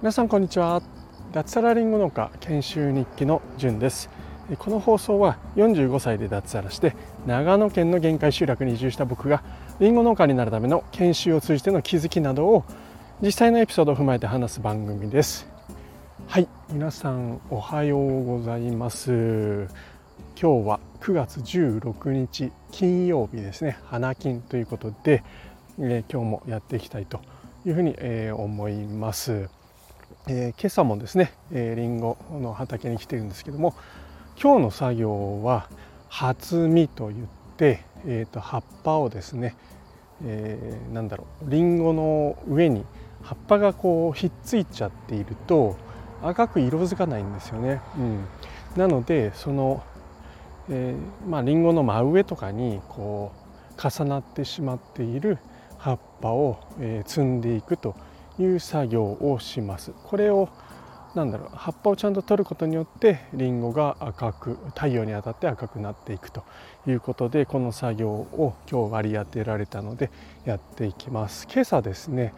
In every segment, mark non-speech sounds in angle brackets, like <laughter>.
皆さんこんにちは。脱サラリンゴ農家研修日記のじゅんです。この放送は45歳で脱サラして長野県の限界集落に移住した僕がリンゴ農家になるための研修を通じての気づきなどを実際のエピソードを踏まえて話す番組です。はい皆さんおはようございます。今日は9月16日金曜日ですね。花金ということで、えー、今日もやっていきたいというふうに、えー、思います。えー、今朝もですね、えー、リンゴの畑に来てるんですけども今日の作業は初実といって、えーと、葉っぱをですね、えー、なんだろうリンゴの上に葉っぱがこうひっついちゃっていると赤く色づかないんですよね。うん、なのでその、えー、まあリンゴの真上とかにこう重なってしまっている葉っぱを、えー、積んでいくという作業をします。これをなんだろう葉っぱをちゃんと取ることによってりんごが赤く太陽に当たって赤くなっていくということでこの作業を今日割り当てられたのでやっていきます。今朝ですね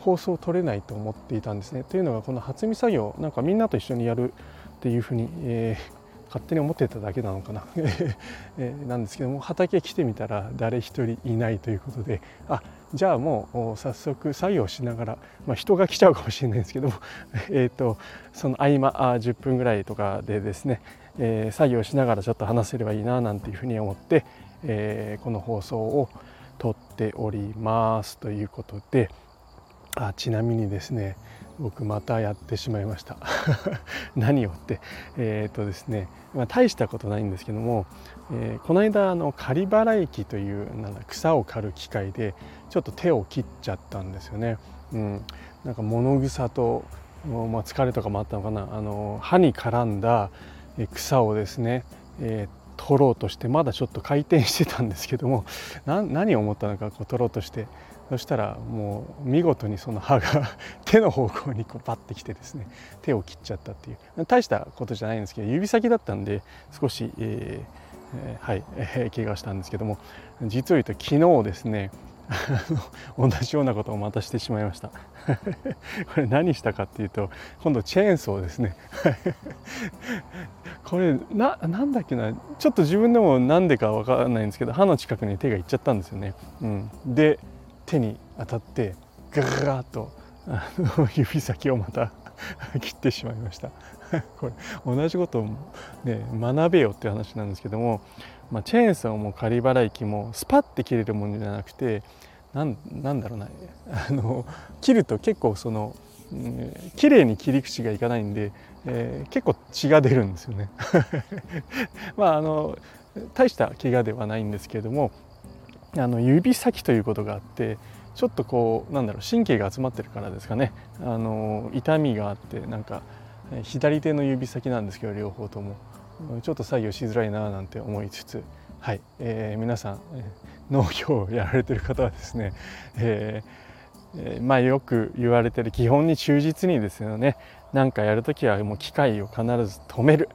放送取れないと思っていたんですね。というのがこの初見作業なんかみんなと一緒にやるっていうふうに、えー勝手に思ってただけなのかな。<laughs> えなんですけども畑来てみたら誰一人いないということであじゃあもう早速作業しながら、まあ、人が来ちゃうかもしれないんですけども <laughs> えとその合間あ10分ぐらいとかでですね、えー、作業しながらちょっと話せればいいななんていうふうに思って、えー、この放送を撮っておりますということであちなみにですね僕またやってしまいました。<laughs> 何をって。えー、っとですね、まあ、大したことないんですけども、えー、この間あの刈払機というなんだ草を刈る機械でちょっと手を切っちゃったんですよね。うん、なんか物草と、まあ、疲れとかもあったのかな。あの歯に絡んだ草をですね、えー、取ろうとしてまだちょっと回転してたんですけども何を思ったのかこう取ろうとして。そしたらもう見事にその歯が手の方向にこうパッてきてですね手を切っちゃったっていう。大したことじゃないんですけど指先だったんで少し、えー、はい、えー、怪我したんですけども実を言うと昨日ですね同じようなことをまたしてしまいました。<laughs> これ何したかっていうと今度チェーンソーですね。<laughs> これななんだっけなちょっと自分でも何でか分からないんですけど歯の近くに手がいっちゃったんですよね、うん、で手に当たってガラッとあの <laughs> 指先をまた <laughs> 切ってしまいました。<laughs> これ同じことを、ね、学べよっていう話なんですけども、まあ、チェーンソーも仮払い機もスパッて切れるものじゃなくてなんなんだろうなあの切ると結構その、うん、綺麗に切り口がいかないんで、えー、結構血が出るんですよね。まああの大した怪我ではないんですけれどもあの指先ということがあってちょっとこうなんだろう神経が集まってるからですかね。あの痛みがあってなんか左手の指先なんですけど両方とも。ちょっと作業しづらいななんて思いつつ。はい、えー、皆さん農業をやられてる方はですね、<laughs> えー、まあよく言われてる基本に忠実にですよね。何かやるときはもう機械を必ず止める。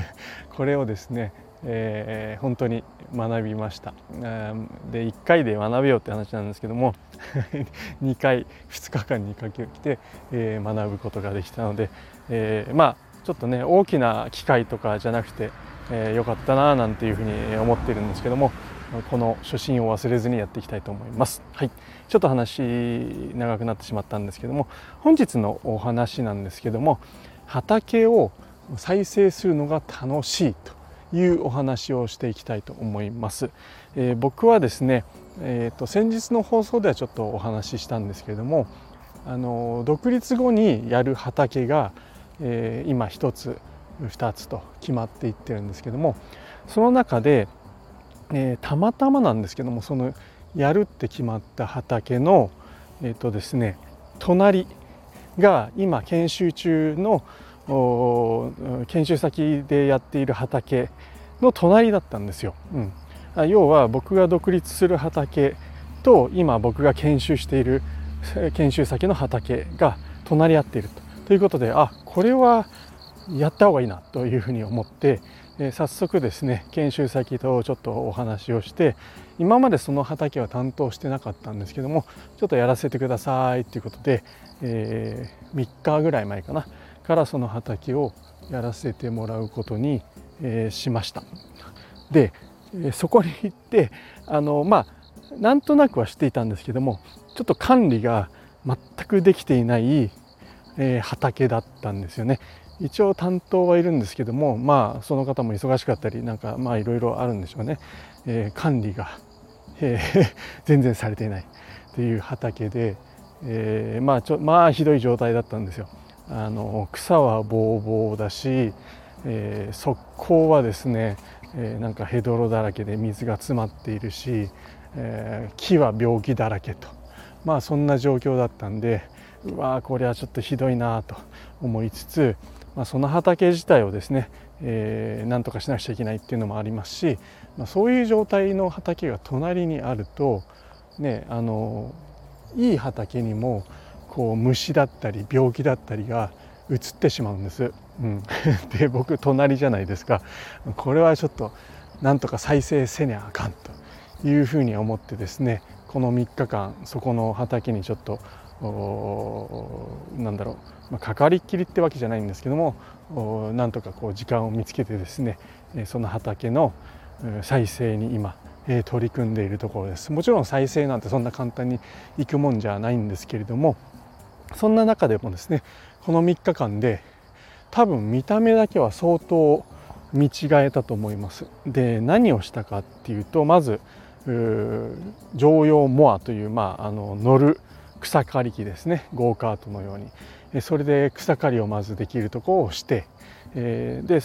<laughs> これをですねえー、本当に学びました。で1回で学べようって話なんですけども <laughs> 2回2日間にかけて、えー、学ぶことができたので、えー、まあちょっとね大きな機械とかじゃなくて、えー、よかったななんていうふうに思ってるんですけどもこの初心を忘れずにやっていきたいと思います。はい、ちょっと話長くなってしまったんですけども本日のお話なんですけども畑を再生するのが楽しいというお話をしていきたいと思います。えー、僕はですね、えーと、先日の放送ではちょっとお話ししたんですけれどもあの独立後にやる畑が、えー、今1つ2つと決まっていってるんですけどもその中で、えー、たまたまなんですけどもそのやるって決まった畑のえっ、ー、とですね隣が今研修中の研修先でやっている畑の隣だったんですよ。うん、要は僕が独立する畑と今僕が研修している研修先の畑が隣り合っていると。ということであこれはやった方がいいなというふうに思って、え早速ですね研修先とちょっとお話をして、今までその畑は担当してなかったんですけどもちょっとやらせてくださいっていうことで、えー、3日ぐらい前かなからその畑をやらせてもらうことに、え、しました。でそこに行ってあのまあなんとなくは知っていたんですけどもちょっと管理が全くできていない、え、畑だったんですよね。一応担当はいるんですけどもまあその方も忙しかったりなんかまあいろいろあるんでしょうね、えー、管理が、えー、<laughs> 全然されていないという畑で、えー、まあちょまあひどい状態だったんですよ。あの草はぼうぼうだし、えー、側溝はですね、えー、なんかヘドロだらけで水が詰まっているし、えー、木は病気だらけと。まあそんな状況だったんでうわこれはちょっとひどいなと思いつつ、まあ、その畑自体をですね、えー、なんとかしなくちゃいけないっていうのもありますし、まあ、そういう状態の畑が隣にあるとねあのいい畑にもこう虫だったり病気だったりが移ってしまうんです。うん、<laughs> で僕隣じゃないですか。これはちょっとなんとか再生せにゃあかんというふうに思ってですねこの3日間そこの畑にちょっとなんだろう、まあ、かかりっきりってわけじゃないんですけどもなんとかこう時間を見つけてですねその畑の再生に今取り組んでいるところです。もちろん再生なんてそんな簡単にいくもんじゃないんですけれどもそんな中でもですねこの3日間で多分見た目だけは相当見違えたと思います。で何をしたかっていうとまず常用モアという、まあ、あの乗る草刈り機ですね。ゴーカートのように。それで草刈りをまずできるところをして、え、で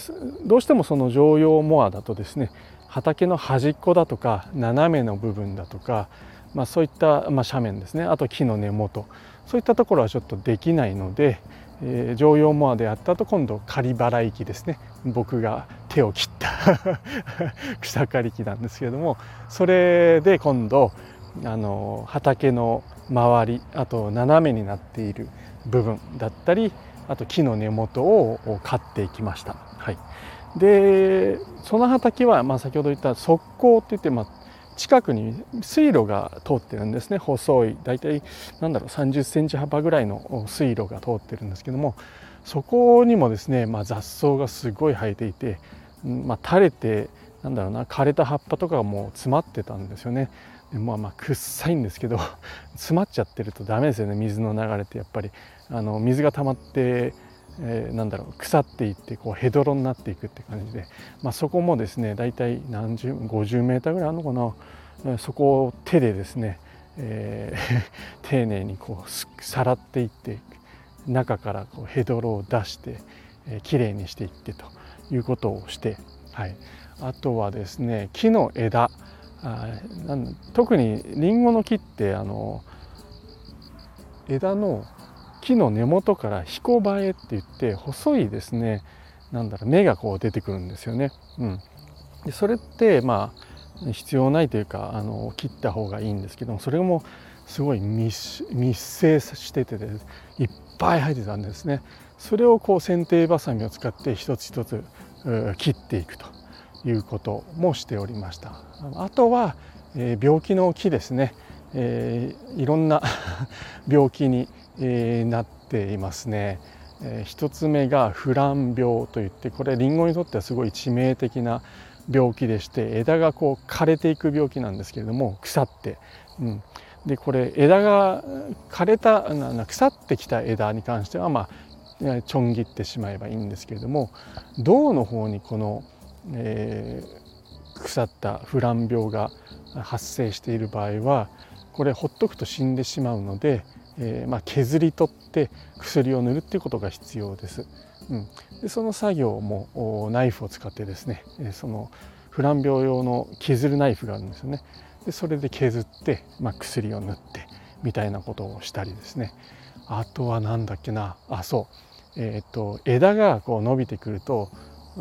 どうしてもその常用モアだとですね畑の端っこだとか斜めの部分だとか、まあ、そういった、まあ、斜面ですね。あと木の根元。そういったところはちょっとできないので、えー、常用モアでやった後今度刈払い機ですね僕が手を切った <laughs> 草刈り機なんですけれどもそれで今度あの畑の周りあと斜めになっている部分だったりあと木の根元を刈っていきました。はい、でその畑は、まあ、先ほど言った側溝って言って、まあ、近くに水路が通ってるんですね。細い大体なんだろう30センチ幅ぐらいの水路が通ってるんですけどもそこにもですね、まあ、雑草がすごい生えていて、まあ、垂れてなんだろうな枯れた葉っぱとかがもう詰まってたんですよね。でまあまあ臭いんですけど詰まっちゃってるとダメですよね。水の流れってやっぱり。あの水が溜まって、えー、なんだろう腐っていってこうヘドロになっていくって感じで、まあ、そこもですね大体何十50メーターぐらいあるのかな。そこを手でですね、えー、<laughs> 丁寧にこうさらっていって中からこうヘドロを出して、えー、きれいにしていってということをして、はい、あとはですね木の枝。あなん特にりんごの木ってあの枝の木の根元から彦バエって言って細いですねなんだろう芽がこう出てくるんですよね。うん、でそれってまあ必要ないというかあの切った方がいいんですけどもそれもすごい密生してていっぱい生えてたんですね。それをこう剪定ばさみを使って一つ一つ切っていくということもしておりましたあとは、えー、病気の木ですね、えー、いろんな <laughs> 病気に、なっていますね、えー、一つ目がフラン病といってこれリンゴにとってはすごい致命的な病気でして枝がこう枯れていく病気なんですけれども腐って、うん、でこれ枝が枯れた腐ってきた枝に関してはまあちょん切ってしまえばいいんですけれども銅の方にこのえー、腐ったフラン病が発生している場合はこれほっとくと死んでしまうので、えー、まあ、削り取って薬を塗るっていうことが必要です。うん、でその作業もナイフを使ってですねそのフラン病用の削るナイフがあるんですよね。でそれで削って、まあ、薬を塗ってみたいなことをしたりですねあとは何だっけなあそうえーと枝がこう伸びてくると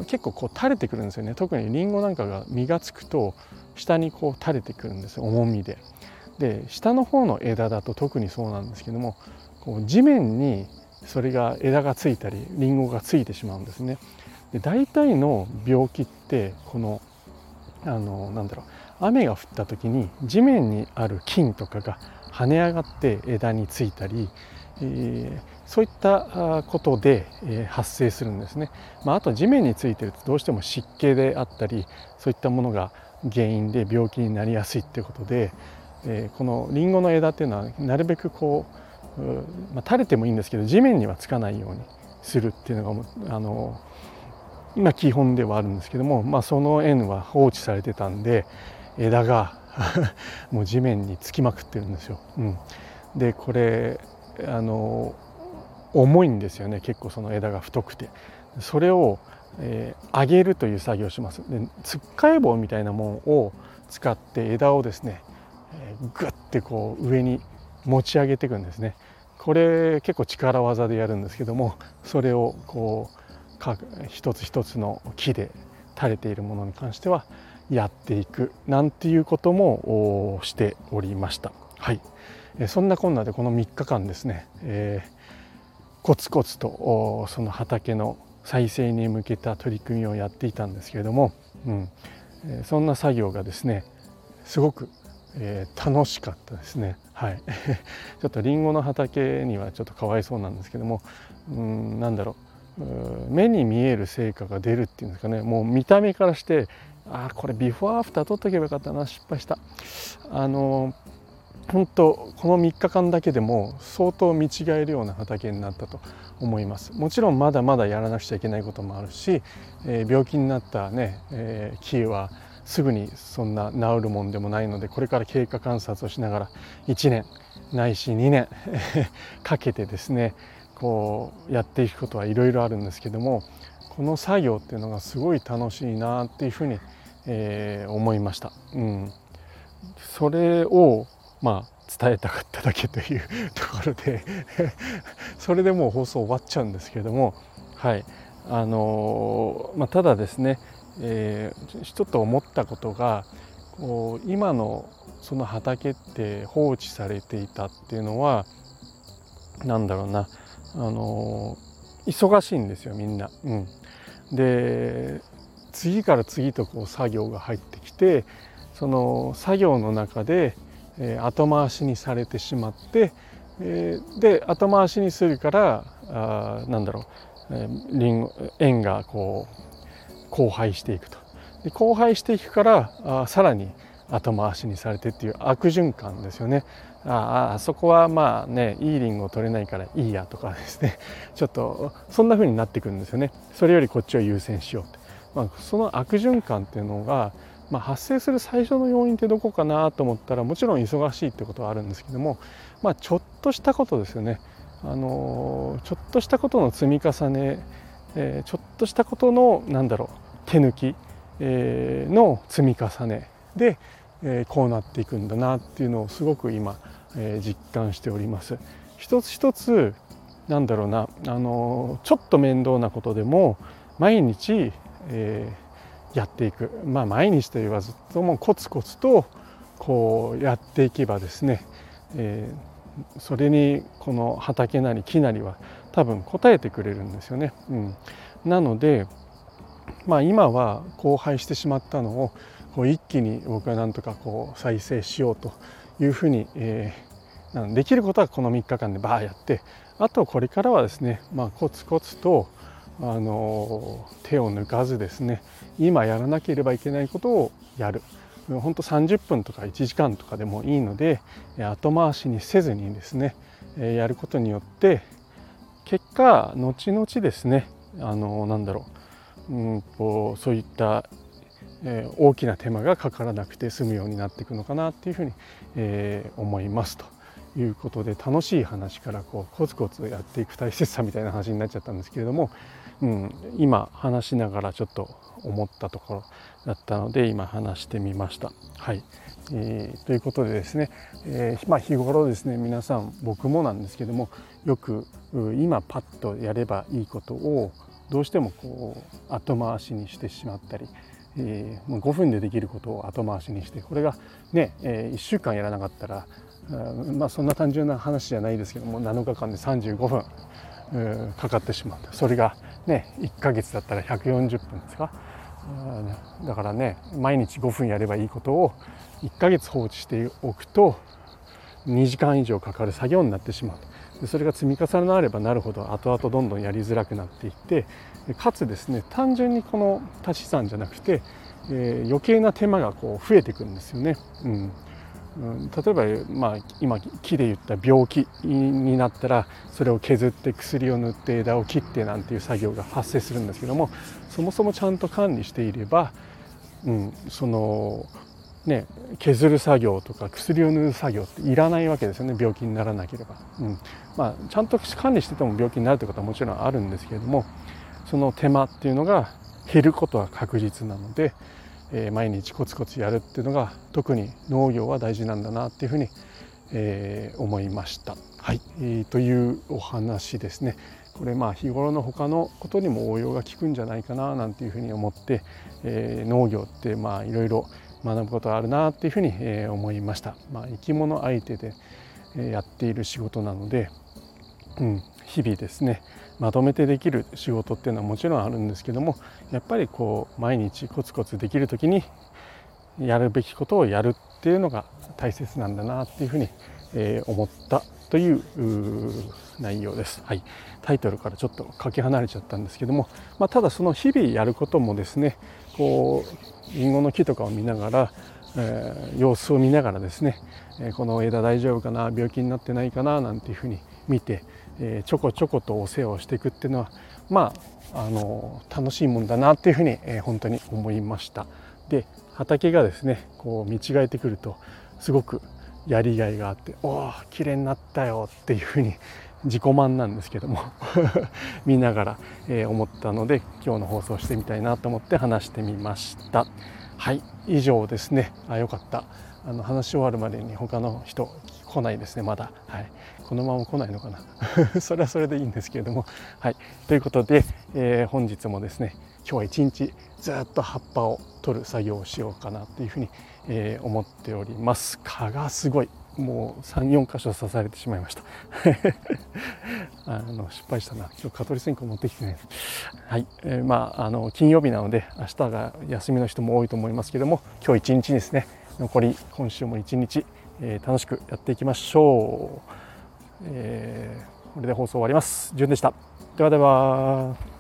結構こう垂れてくるんですよね特にりんごなんかが実がつくと下にこう垂れてくるんです重みで。で下の方の枝だと特にそうなんですけどもこう地面にそれが枝がついたりりんごがついてしまうんですね。で大体の病気ってこのあのなんだろう雨が降った時に地面にある菌とかが跳ね上がって枝についたり、えー、そういったことで、えー、発生するんですね。まあ、あと地面についてるとどうしても湿気であったりそういったものが原因で病気になりやすいっていうことで、えー、このリンゴの枝っていうのはなるべくこう、まあ、垂れてもいいんですけど地面にはつかないようにするっていうのがあの今基本ではあるんですけども、まあ、その園は放置されてたんで枝が <laughs> もう地面につきまくってるんですよ。うん、でこれあの重いんですよね。結構その枝が太くて。それを、えー、上げるという作業をします。でつっかえ棒みたいなものを使って枝をですね、グッてこう上に持ち上げていくんですね。これ結構力技でやるんですけどもそれをこう一つ一つの木で垂れているものに関してはやっていくなんていうこともしておりました。はい、そんなこんなでこの3日間ですね、えー、コツコツとその畑の再生に向けた取り組みをやっていたんですけれども、うん、そんな作業がですねすごく、えー、楽しかったですね。はい、<laughs> ちょっとりんごの畑にはちょっとかわいそうなんですけども、うん、なんだろう。目に見える成果が出るっていうんですかね。もう見た目からしてああこれビフォーアフター撮っとけばよかったな。失敗した。あの本当この3日間だけでも相当見違えるような畑になったと思います。もちろんまだまだやらなくちゃいけないこともあるし、えー、病気になったね、えー、木はすぐにそんな治るもんでもないのでこれから経過観察をしながら1年ないし2年 <laughs> かけてですねこうやっていくことはいろいろあるんですけどもこの作業っていうのがすごい楽しいなっていうふうに、えー、思いました。うん、それをまあ伝えたかっただけという <laughs> ところで <laughs> それでもう放送終わっちゃうんですけれどもはいあのー、まあ、ただですね、えー、ちょっと思ったことがこう今のその畑って放置されていたっていうのは何だろうなあの忙しいんですよみんな。うん、で次から次とこう作業が入ってきてその作業の中で、えー、後回しにされてしまって、えー、で後回しにするからあなんだろう、えー、リンゴ円がこう荒廃していくと。で荒廃していくからあさらに後回しにされてっていう悪循環ですよね。ああそこはまあねいいリンゴ取れないからいいやとかですね <laughs> ちょっとそんな風になってくるんですよね。それよりこっちを優先しようって。まあ、その悪循環っていうのが、まあ、発生する最初の要因ってどこかなと思ったらもちろん忙しいってことはあるんですけども、まあ、ちょっとしたことですよね。あのちょっとしたことの積み重ね、えー、ちょっとしたことのなんだろう手抜き、えー、の積み重ねでえこうなっていくんだなっていうのをすごく今、え実感しております。一つ一つなんだろうなあのちょっと面倒なことでも毎日、え、やっていくまあ毎日と言わずともコツコツとこうやっていけばですね、え、それにこの畑なり木なりは多分応えてくれるんですよね。うん、なのでまあ今は荒廃してしまったのをこう一気に僕はなんとかこう再生しようというふうに、えー、できることはこの3日間でバーやってあとこれからはですね、まあ、コツコツとあの手を抜かずですね今やらなければいけないことをやる本当30分とか1時間とかでもいいので後回しにせずにですねやることによって結果後々ですねあのなんだろう。うんとそういったえー、大きな手間がかからなくて済むようになっていくのかなっていうふうに、えー、思いますということで楽しい話からこうコツコツやっていく大切さみたいな話になっちゃったんですけれども、うん、今話しながらちょっと思ったところだったので今話してみました。はいえー、ということでですね、えー、まあ、日頃ですね皆さん僕もなんですけどもよく今パッとやればいいことをどうしてもこう後回しにしてしまったりえー、5分でできることを後回しにしてこれがね、え、1週間やらなかったらまあそんな単純な話じゃないですけども7日間で35分かかってしまうそれがね1ヶ月だったら140分ですか？だからね毎日5分やればいいことを1ヶ月放置しておくと2時間以上かかる作業になってしまうでそれが積み重なればなるほど後々どんどんやりづらくなっていってかつですね単純にこの足し算じゃなくて、えー、余計な手間がこう増えてくるんですよね。うん、例えば、まあ、今木で言った病気になったらそれを削って薬を塗って枝を切ってなんていう作業が発生するんですけどもそもそもちゃんと管理していれば、うん、そのね、削る作業とか薬を塗る作業っていらないわけですよね病気にならなければ、うん。まあ、ちゃんと管理してても病気になるということはもちろんあるんですけれどもその手間っていうのが減ることは確実なので、え、毎日コツコツやるっていうのが特に農業は大事なんだなっていうふうに、えー、思いました。はい、えー、というお話ですね。これまあ日頃の他のことにも応用が効くんじゃないかななんていうふうに思って、えー、農業ってまあいろいろ学ぶことあるなっていうふうに思いました。まあ、生き物相手でやっている仕事なので、うん、日々ですねまとめてできる仕事っていうのはもちろんあるんですけどもやっぱりこう毎日コツコツできる時にやるべきことをやるっていうのが大切なんだなっていうふうに思ったという内容です。はい、タイトルからちょっとかけ離れちゃったんですけども、まあ、ただその日々やることもですねこうりんごの木とかを見ながら、えー、様子を見ながらですね、えこの枝大丈夫かな病気になってないかななんていうふうに見て、え、ちょこちょことお世話をしていくっていうのはまああの楽しいもんだなっていうふうに、えー、本当に思いました。で畑がですねこう見違えてくるとすごくやりがいがあって「おお綺麗になったよ」っていうふうに自己満なんですけども <laughs> 見ながら、え、思ったので今日の放送してみたいなと思って話してみました。はい以上ですね。あよかった。あの話し終わるまでに他の人来ないですねまだ、はい、このまま来ないのかな？<laughs> それはそれでいいんですけれども。はい。ということで、えー、本日もですね今日は一日ずっと葉っぱを取る作業をしようかなというふうに、えー、思っております。蚊がすごい。もう34箇所刺されてしまいました。<laughs> あの失敗したな。今日蚊取り線香持ってきてないはい、えー、まああの金曜日なので明日が休みの人も多いと思いますけども今日一日ですね残り今週も一日、えー、楽しくやっていきましょう、えー、これで放送終わります。じゅんでした。ではでは。